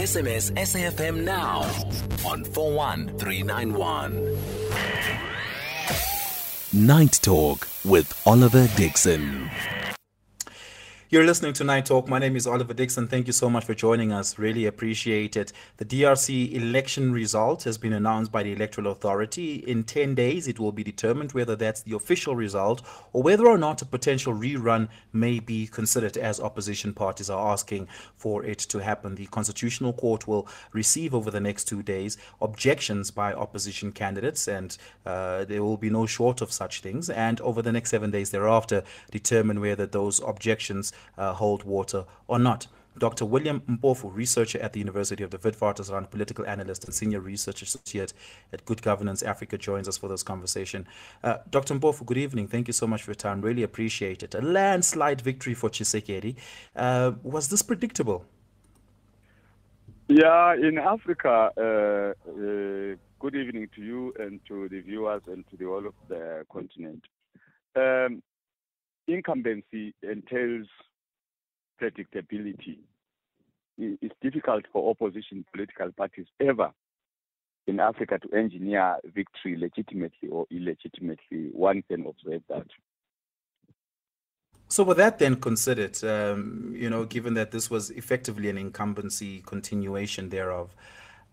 SMS SAFM now on 41391. Night Talk with Oliver Dixon. You're listening to Night Talk. My name is Oliver Dixon. Thank you so much for joining us. Really appreciate it. The DRC election result has been announced by the Electoral Authority. In 10 days, it will be determined whether that's the official result or whether or not a potential rerun may be considered as opposition parties are asking for it to happen. The Constitutional Court will receive over the next two days objections by opposition candidates, and uh, there will be no short of such things. And over the next seven days thereafter, determine whether those objections uh, hold water or not. Dr. William Mpofu, researcher at the University of the Witwatersrand, political analyst and senior research associate at Good Governance Africa, joins us for this conversation. Uh, Dr. Mpofu, good evening. Thank you so much for your time. Really appreciate it. A landslide victory for Tshisekedi. Uh, was this predictable? Yeah, in Africa, uh, uh, good evening to you and to the viewers and to the whole of the continent. Um, incumbency entails predictability. It's difficult for opposition political parties ever in Africa to engineer victory legitimately or illegitimately. One can observe that. So, with that then considered, um, you know, given that this was effectively an incumbency continuation thereof,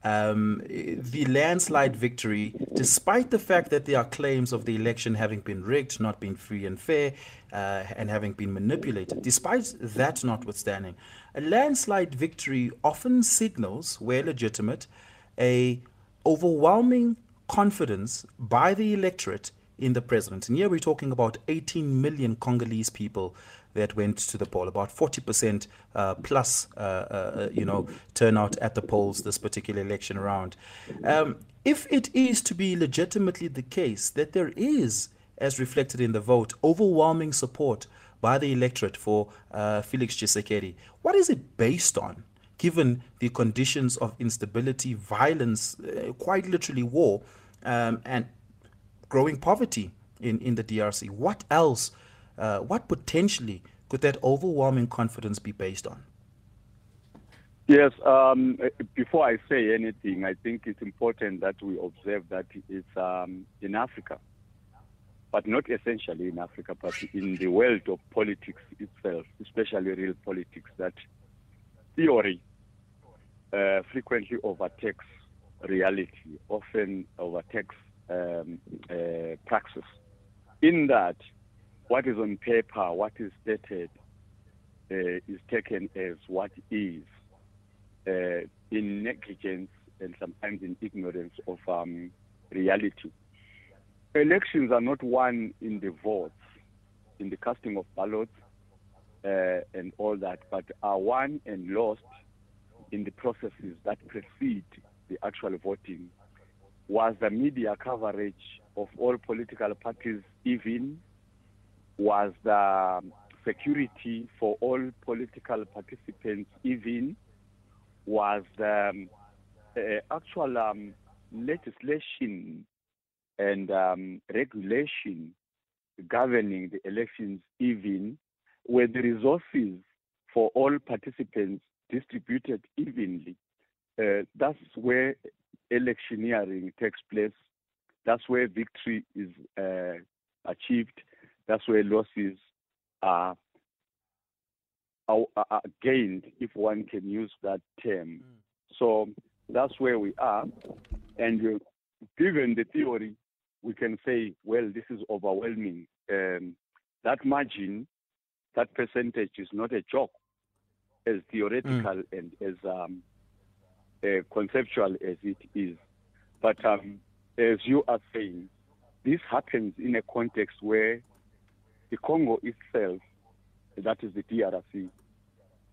um, the landslide victory, despite the fact that there are claims of the election having been rigged, not being free and fair, uh, and having been manipulated, despite that notwithstanding, a landslide victory often signals, where legitimate, a overwhelming confidence by the electorate in the president. And here we're talking about 18 million Congolese people that went to the poll, about 40% uh, plus, uh, uh, you know, turnout at the polls this particular election round. Um, if it is to be legitimately the case that there is, as reflected in the vote, overwhelming support by the electorate for uh, Felix Tshisekedi, what is it based on? Given the conditions of instability, violence, uh, quite literally war, um, and growing poverty in, in the DRC, what else uh, what potentially could that overwhelming confidence be based on? Yes, um, before I say anything, I think it's important that we observe that it's um, in Africa, but not essentially in Africa, but in the world of politics itself, especially real politics, that theory uh, frequently overtakes reality, often overtakes um, uh, praxis. In that, what is on paper, what is stated, uh, is taken as what is uh, in negligence and sometimes in ignorance of um, reality. Elections are not won in the votes, in the casting of ballots, uh, and all that, but are won and lost in the processes that precede the actual voting. Was the media coverage of all political parties even was the security for all political participants, even was the um, uh, actual um, legislation and um, regulation governing the elections, even were the resources for all participants distributed evenly. Uh, that's where electioneering takes place. That's where victory is uh, achieved. That's where losses are, are, are, gained, if one can use that term. Mm. So that's where we are. And uh, given the theory, we can say, well, this is overwhelming. Um, that margin, that percentage is not a joke, as theoretical mm. and as um, uh, conceptual as it is. But um, as you are saying, this happens in a context where the Congo itself, that is the DRC,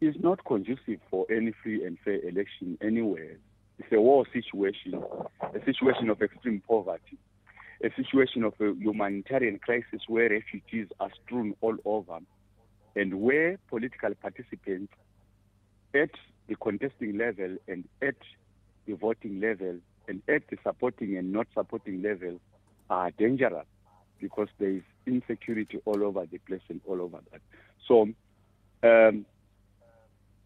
is not conducive for any free and fair election anywhere. It's a war situation, a situation of extreme poverty, a situation of a humanitarian crisis where refugees are strewn all over, and where political participants at the contesting level and at the voting level and at the supporting and not supporting level are dangerous because there is insecurity all over the place and all over that. So, um,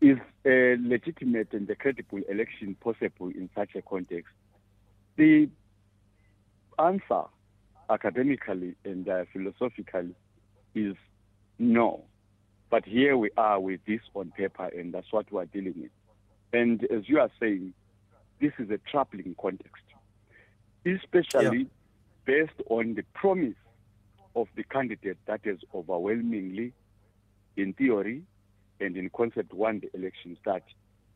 is a legitimate and a credible election possible in such a context? The answer, academically and uh, philosophically, is no. But here we are with this on paper, and that's what we're dealing with. And as you are saying, this is a troubling context, especially. Based on the promise of the candidate that has overwhelmingly, in theory and in concept, won the elections that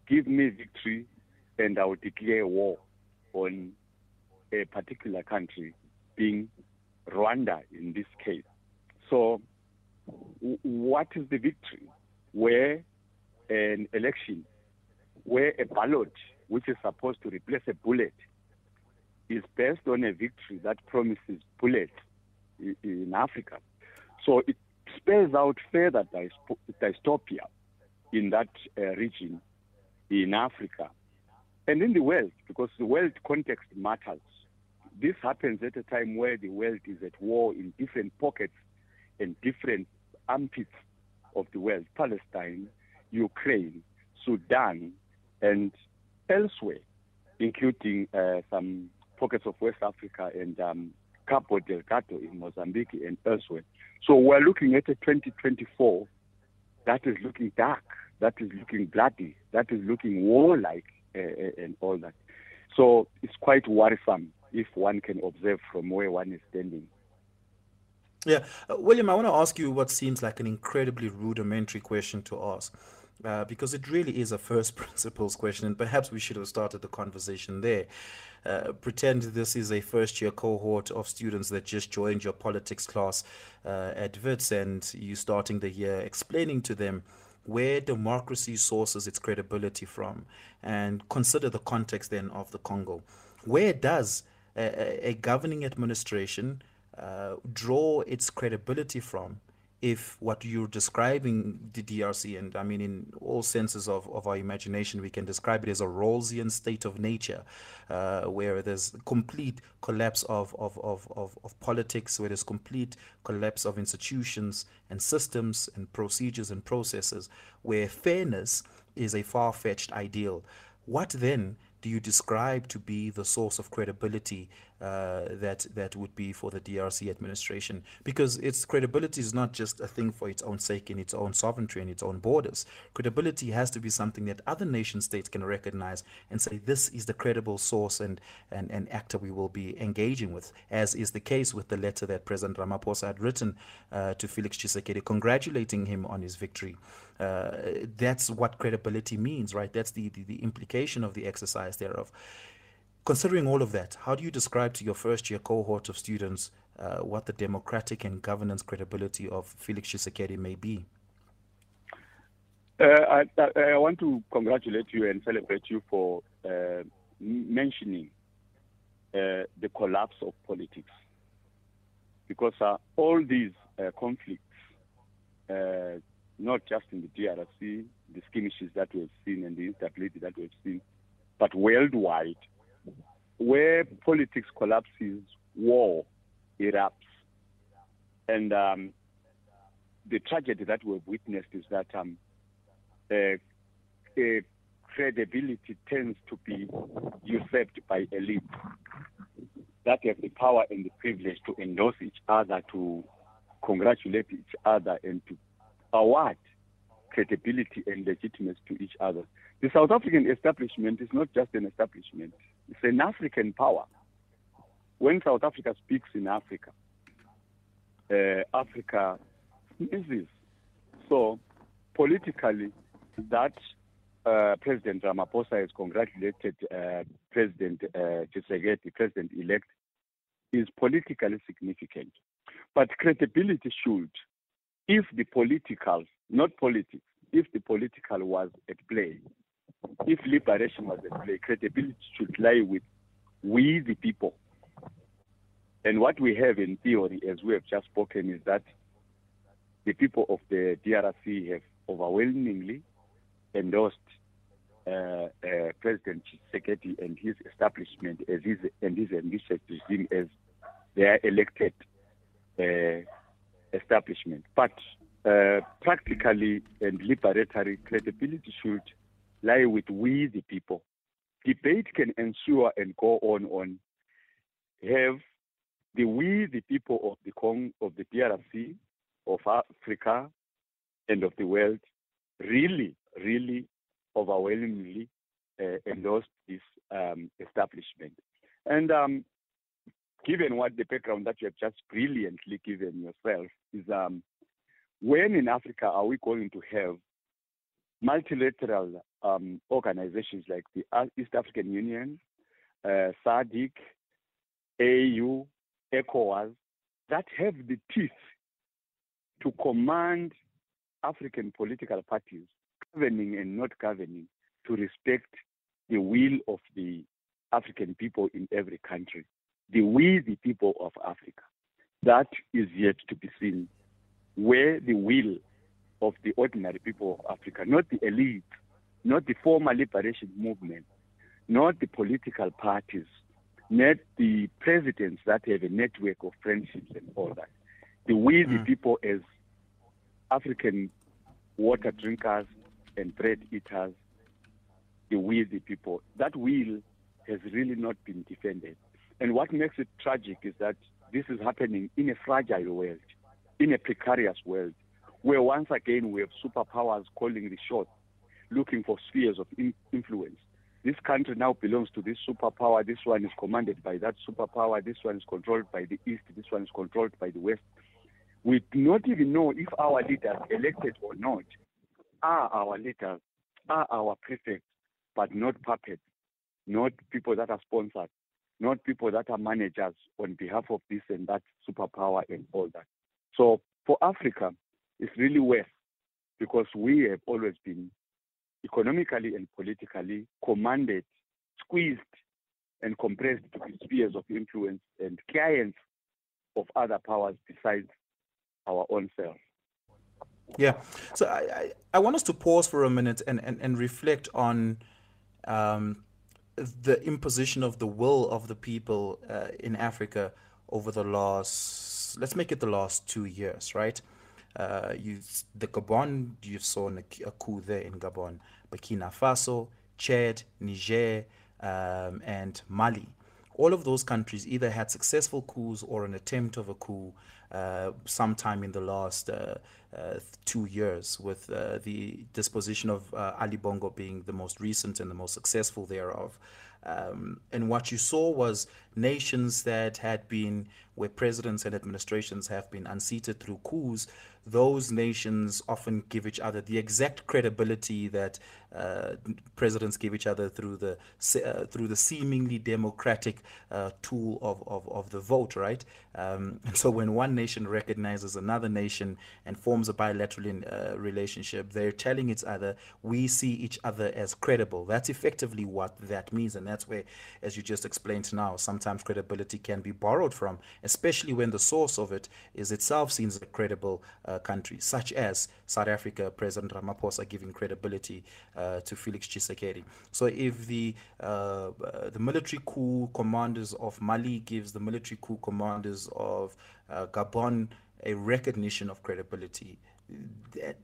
give me victory and I will declare war on a particular country, being Rwanda in this case. So, what is the victory? Where an election, where a ballot, which is supposed to replace a bullet, is based on a victory that promises bullets in Africa. So it spells out further dystopia in that uh, region in Africa and in the world, because the world context matters. This happens at a time where the world is at war in different pockets and different armpits of the world Palestine, Ukraine, Sudan, and elsewhere, including uh, some pockets of West Africa and um, Cabo Delgado in Mozambique and elsewhere. So we're looking at a 2024 that is looking dark, that is looking bloody, that is looking warlike, uh, uh, and all that. So it's quite worrisome if one can observe from where one is standing. Yeah, uh, William, I want to ask you what seems like an incredibly rudimentary question to ask. Uh, because it really is a first principles question, and perhaps we should have started the conversation there. Uh, pretend this is a first year cohort of students that just joined your politics class uh, at WITS, and you starting the year explaining to them where democracy sources its credibility from, and consider the context then of the Congo. Where does a, a governing administration uh, draw its credibility from? If what you're describing the DRC, and I mean in all senses of, of our imagination, we can describe it as a Rawlsian state of nature, uh, where there's complete collapse of, of, of, of, of politics, where there's complete collapse of institutions and systems and procedures and processes, where fairness is a far-fetched ideal. What then do you describe to be the source of credibility uh, that that would be for the DRC administration? Because its credibility is not just a thing for its own sake in its own sovereignty and its own borders. Credibility has to be something that other nation states can recognize and say this is the credible source and and, and actor we will be engaging with, as is the case with the letter that President Ramaphosa had written uh, to Felix Tshisekedi, congratulating him on his victory. Uh, that's what credibility means, right? That's the, the, the implication of the exercise thereof. Considering all of that, how do you describe to your first year cohort of students uh, what the democratic and governance credibility of Felix Tshisekedi may be? Uh, I, I, want to congratulate you and celebrate you for uh, mentioning uh, the collapse of politics. Because uh, all these uh, conflicts not just in the DRC, the skirmishes that we've seen and the instability that we've seen, but worldwide, where politics collapses, war erupts. And um, the tragedy that we've witnessed is that um, uh, uh, credibility tends to be usurped by elites that have the power and the privilege to endorse each other, to congratulate each other, and to award credibility and legitimacy to each other. The South African establishment is not just an establishment, it's an African power. When South Africa speaks in Africa, uh, Africa sneezes. So, politically, that uh, President Ramaphosa has congratulated uh, President uh, Tshisekedi, President elect, is politically significant. But credibility should if the political, not politics, if the political was at play, if liberation was at play, credibility should lie with we the people. And what we have in theory, as we have just spoken, is that the people of the DRC have overwhelmingly endorsed uh, uh, President Tshisekedi and his establishment as his and his ambitious as their elected uh, establishment. But uh, practically and liberatory credibility should lie with we, the people. Debate can ensure and go on on. Have the we, the people of the Cong, of the PRC, of Africa, and of the world, really, really overwhelmingly uh, endorsed this um, establishment. And um, given what the background that you have just brilliantly given yourself is um, when in Africa are we going to have multilateral um, organizations like the East African Union, uh, SADC, AU, ECOWAS that have the teeth to command African political parties, governing and not governing, to respect the will of the African people in every country, the we, the people of Africa. That is yet to be seen, where the will of the ordinary people of Africa, not the elite, not the former liberation movement, not the political parties, not the presidents that have a network of friendships and all that. The we, the mm. people, as African water drinkers and bread eaters, the we, the people, that will has really not been defended. And what makes it tragic is that this is happening in a fragile world, in a precarious world, where once again we have superpowers calling the shots, looking for spheres of in- influence. This country now belongs to this superpower. This one is commanded by that superpower. This one is controlled by the East. This one is controlled by the West. We do not even know if our leaders, elected or not, are our leaders, are our prefects, but not puppets, not people that are sponsored, not people that are managers on behalf of this and that superpower and all that. So for Africa, it's really worse because we have always been economically and politically commanded, squeezed, and compressed to spheres of influence and clients of other powers besides our own self. Yeah. So I, I, I, want us to pause for a minute and, and, and reflect on um, the imposition of the will of the people uh, in Africa over the last, let's make it the last two years, right? Uh, you, the Gabon, you saw a coup there in Gabon, Burkina Faso, Chad, Niger, um, and Mali. All of those countries either had successful coups or an attempt of a coup uh, sometime in the last uh, uh, two years, with uh, the disposition of uh, Ali Bongo being the most recent and the most successful thereof. Um, and what you saw was nations that had been, where presidents and administrations have been unseated through coups, those nations often give each other the exact credibility that uh, presidents give each other through the uh, through the seemingly democratic uh, tool of, of, of the vote, right? Um, and so when one nation recognizes another nation and forms a bilateral in, uh, relationship, they're telling each other we see each other as credible. That's effectively what that means, and that's where, as you just explained now, sometimes credibility can be borrowed from, especially when the source of it is itself seen as a credible uh, country, such as South Africa, President Ramaphosa giving credibility uh, to Felix Tshisekedi. So if the uh, the military coup commanders of Mali gives the military coup commanders of uh, Gabon a recognition of credibility,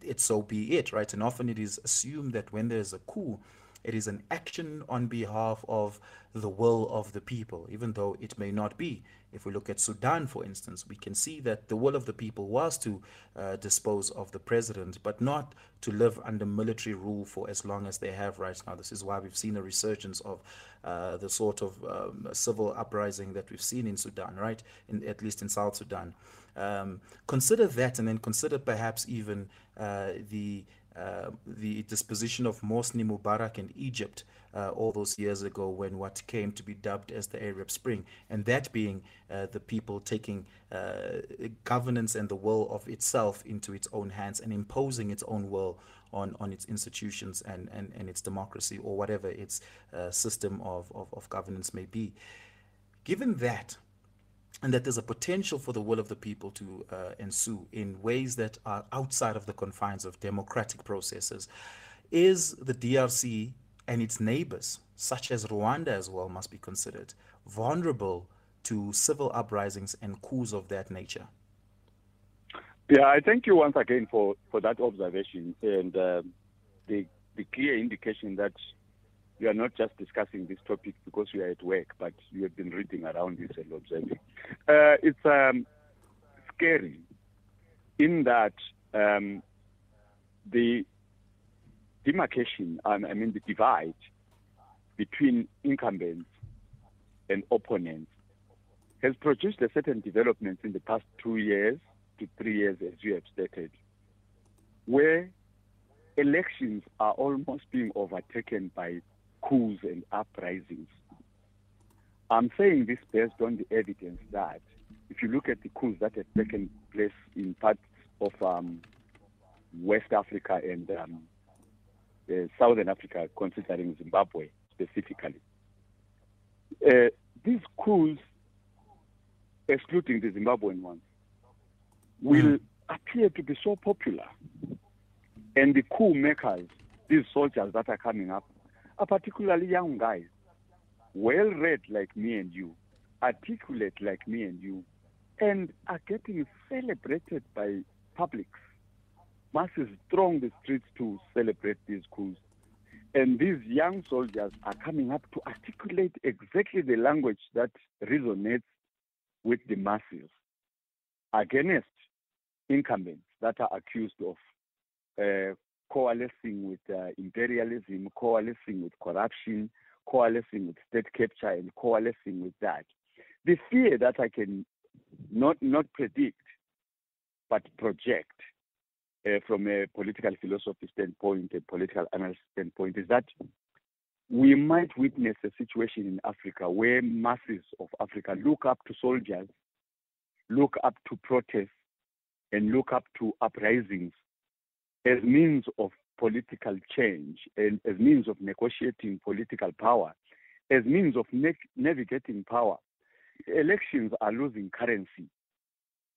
it so be it, right? And often it is assumed that when there's a coup, it is an action on behalf of the will of the people, even though it may not be. If we look at Sudan, for instance, we can see that the will of the people was to uh, dispose of the president, but not to live under military rule for as long as they have right now. This is why we've seen a resurgence of uh, the sort of um, civil uprising that we've seen in Sudan, right? In, at least in South Sudan. Um, consider that, and then consider perhaps even uh, the the disposition of Hosni Mubarak in Egypt uh, all those years ago when what came to be dubbed as the Arab Spring, and that being uh, the people taking uh, governance and the will of itself into its own hands and imposing its own will on, on its institutions and, and, and its democracy or whatever its uh, system of, of, of governance may be. Given that, and that there's a potential for the will of the people to uh, ensue in ways that are outside of the confines of democratic processes. Is the DRC and its neighbors, such as Rwanda as well, must be considered vulnerable to civil uprisings and coups of that nature? Yeah, I thank you once again for, for that observation and uh, the, the clear indication that you are not just discussing this topic because you are at work, but you have been reading around this and observing. Uh, it's um, scary in that um, the demarcation, um, I mean the divide between incumbents and opponents has produced a certain development in the past two years to three years, as you have stated, where elections are almost being overtaken by coups and uprisings. I'm saying this based on the evidence that if you look at the coups that have taken place in parts of um, West Africa and um, uh, Southern Africa, considering Zimbabwe specifically, uh, these coups, excluding the Zimbabwean ones, will mm. appear to be so popular. And the coup makers, these soldiers that are coming up, are particularly young guys, well read like me and you, articulate like me and you, and are getting celebrated by publics. Masses throng the streets to celebrate these coups. And these young soldiers are coming up to articulate exactly the language that resonates with the masses against incumbents that are accused of uh, coalescing with uh, imperialism, coalescing with corruption, coalescing with state capture, and coalescing with that. The fear that I can not not predict, but project uh, from a political philosophy standpoint, a political analysis standpoint, is that we might witness a situation in Africa where masses of Africa look up to soldiers, look up to protests, and look up to uprisings as means of political change and as means of negotiating political power, as means of ne- navigating power. Elections are losing currency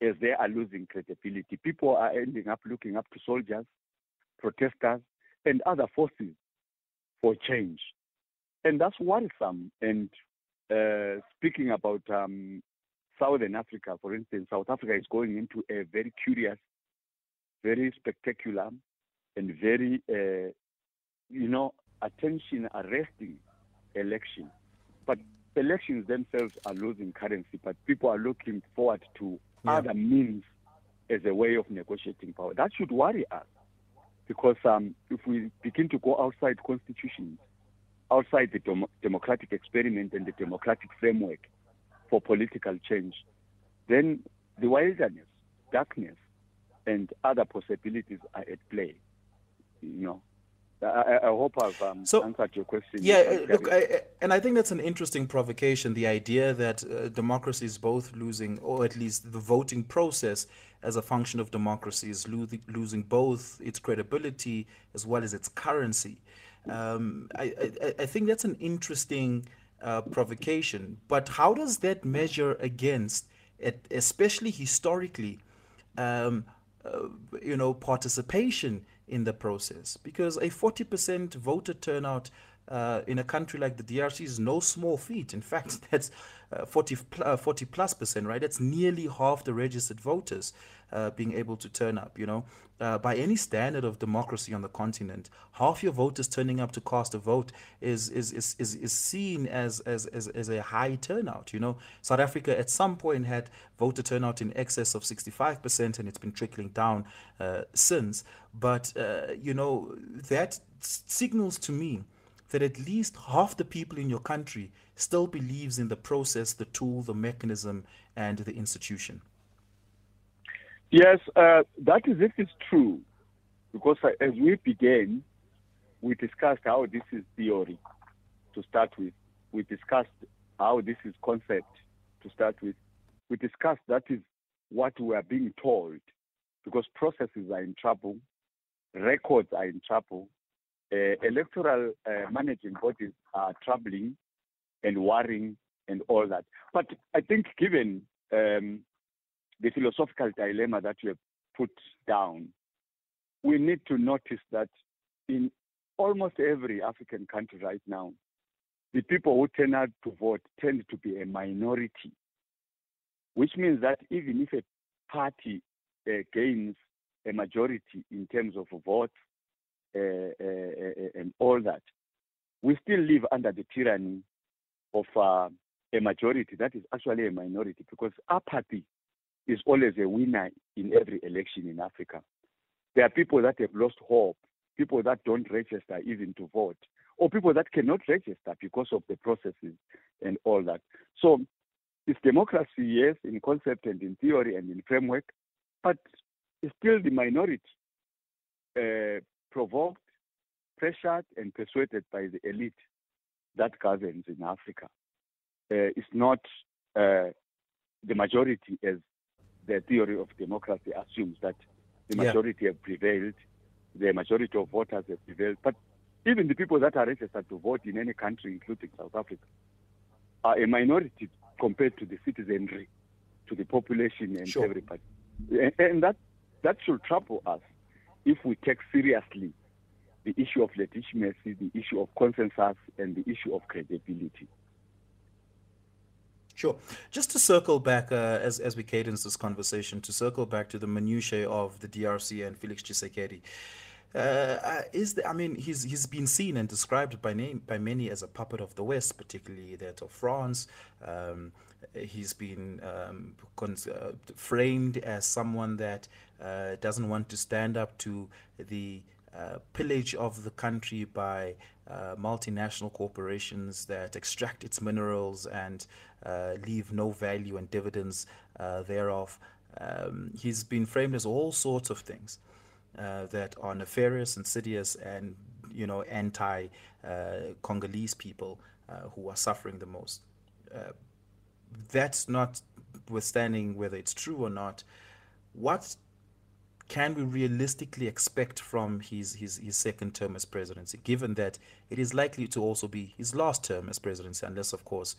as they are losing credibility. People are ending up looking up to soldiers, protesters, and other forces for change. And that's worrisome. And uh, speaking about um, Southern Africa, for instance, South Africa is going into a very curious, very spectacular, and very, uh, you know, attention arresting election. But elections themselves are losing currency, but people are looking forward to yeah. other means as a way of negotiating power. That should worry us because um, if we begin to go outside constitutions, outside the dem- democratic experiment and the democratic framework, for political change, then the wilderness, darkness, and other possibilities are at play. You know. I, I, hope I've um, so, answered your question. Yeah, look, I, and I think that's an interesting provocation. The idea that uh, democracy is both losing, or at least the voting process as a function of democracy is losing, losing both its credibility as well as its currency. Um, I, I, I, think that's an interesting uh, provocation. But how does that measure against, especially historically, um, uh, you know, participation in the process? Because a 40% voter turnout uh, in a country like the DRC is no small feat. In fact, that's uh, 40, uh, 40 plus percent, right? That's nearly half the registered voters uh, being able to turn up, you know. Uh, by any standard of democracy on the continent, half your voters turning up to cast a vote is is, is, is, is seen as, as, as, as a high turnout. You know, South Africa at some point had voter turnout in excess of 65%, and it's been trickling down uh, since. But, uh, you know, that signals to me that at least half the people in your country still believes in the process, the tool, the mechanism, and the institution. Yes, uh, that is if it's true, because uh, as we began, we discussed how this is theory to start with. We discussed how this is concept to start with. We discussed that is what we are being told, because processes are in trouble, records are in trouble, electoral uh, managing bodies are troubling and worrying and all that. But I think given um, the philosophical dilemma that you have put down, we need to notice that in almost every African country right now, the people who turn out to vote tend to be a minority, which means that even if a party uh, gains a majority in terms of votes uh, uh, and all that, we still live under the tyranny of uh, a majority that is actually a minority because apathy is always a winner in every election in Africa. There are people that have lost hope, people that don't register even to vote, or people that cannot register because of the processes and all that. So it's democracy, yes, in concept and in theory and in framework, but it's still the minority uh, provoked, pressured, and persuaded by the elite that governs in Africa. Uh, it's not uh, the majority as the theory of democracy assumes that the majority yeah. have prevailed, the majority of voters have prevailed. But even the people that are registered to vote in any country, including South Africa, are a minority compared to the citizenry, to the population and sure. everybody. And, and that, that should trouble us if we take seriously the issue of legitimacy, the issue of consensus, and the issue of credibility. Sure. Just to circle back, uh, as, as we cadence this conversation, to circle back to the minutiae of the DRC and Felix Tshisekedi. Uh, uh, is the, I mean, he's he's been seen and described by name by many as a puppet of the West, particularly that of France. Um, he's been um, uh, framed as someone that uh, doesn't want to stand up to the uh, pillage of the country by uh, multinational corporations that extract its minerals and uh, leave no value and dividends uh, thereof. Um, he's been framed as all sorts of things uh, that are nefarious, insidious, and you know anti-Congolese people who are suffering the most. That's not withstanding whether it's true or not. What can we realistically expect from his, his, his second term as presidency, given that it is likely to also be his last term as presidency, unless, of course,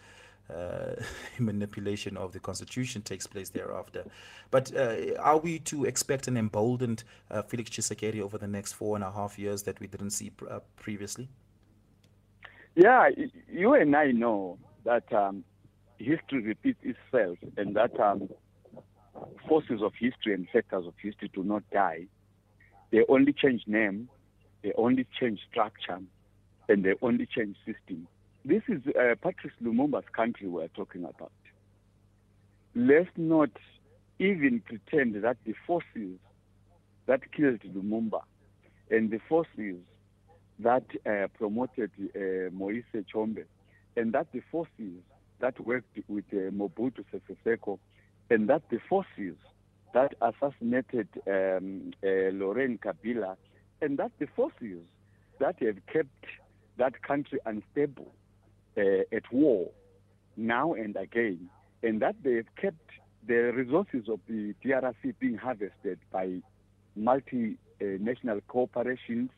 uh, manipulation of the constitution takes place thereafter. But uh, are we to expect an emboldened uh, Felix Tshisekedi over the next four and a half years that we didn't see pr- uh, previously? Yeah, you and I know that um, history repeats itself, and that um, forces of history and sectors of history do not die. They only change name, they only change structure, and they only change system. This is uh, Patrice Lumumba's country we're talking about. Let's not even pretend that the forces that killed Lumumba and the forces that uh, promoted uh, Moise Tshombe and that the forces that worked with uh, Mobutu Sese Seko and that the forces that assassinated um, uh, Kabila, and that the forces that have kept that country unstable uh, at war now and again, and that they have kept the resources of the DRC being harvested by multinational corporations,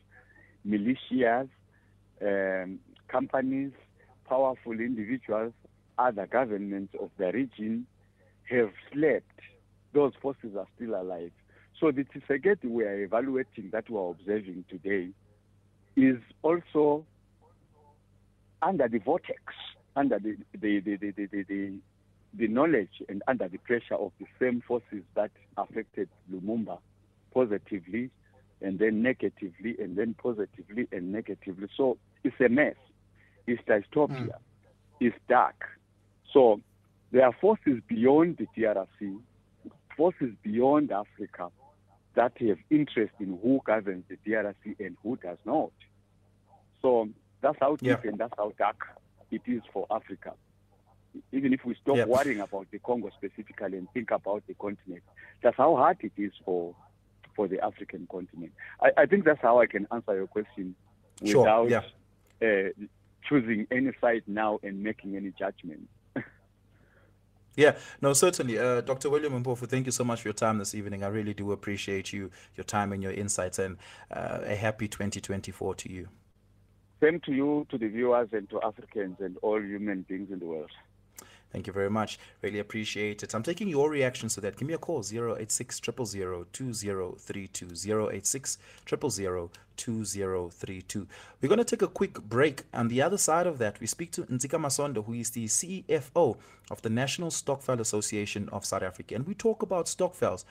militias, um, companies, powerful individuals, other governments of the region, have slept, those forces are still alive. So the Tshisekedi we are evaluating that we are observing today is also under the vortex, under the the, the, the, the, the, the knowledge and under the pressure of the same forces that affected Lumumba positively and then negatively and then positively and negatively. So it's a mess. It's dystopia. Mm. It's dark. So there are forces beyond the DRC, forces beyond Africa that have interest in who governs the DRC and who does not. So that's how deep yeah. and that's how dark it is for Africa. Even if we stop yeah. worrying about the Congo specifically and think about the continent, that's how hard it is for for the African continent. I, I think that's how I can answer your question without sure. yeah. uh, choosing any side now and making any judgment. Yeah, no, certainly. Uh, Dr. William Mpofu, thank you so much for your time this evening. I really do appreciate you, your time and your insights, and uh, a happy 2024 to you. Same to you, to the viewers, and to Africans and all human beings in the world. Thank you very much. Really appreciate it. I'm taking your reactions to that. Give me a call 086 000 2032. 086 000 2032. We're going to take a quick break. On the other side of that, we speak to Nzika Masondo, who is the CFO of the National Stokvel Association of South Africa. And we talk about stokvels,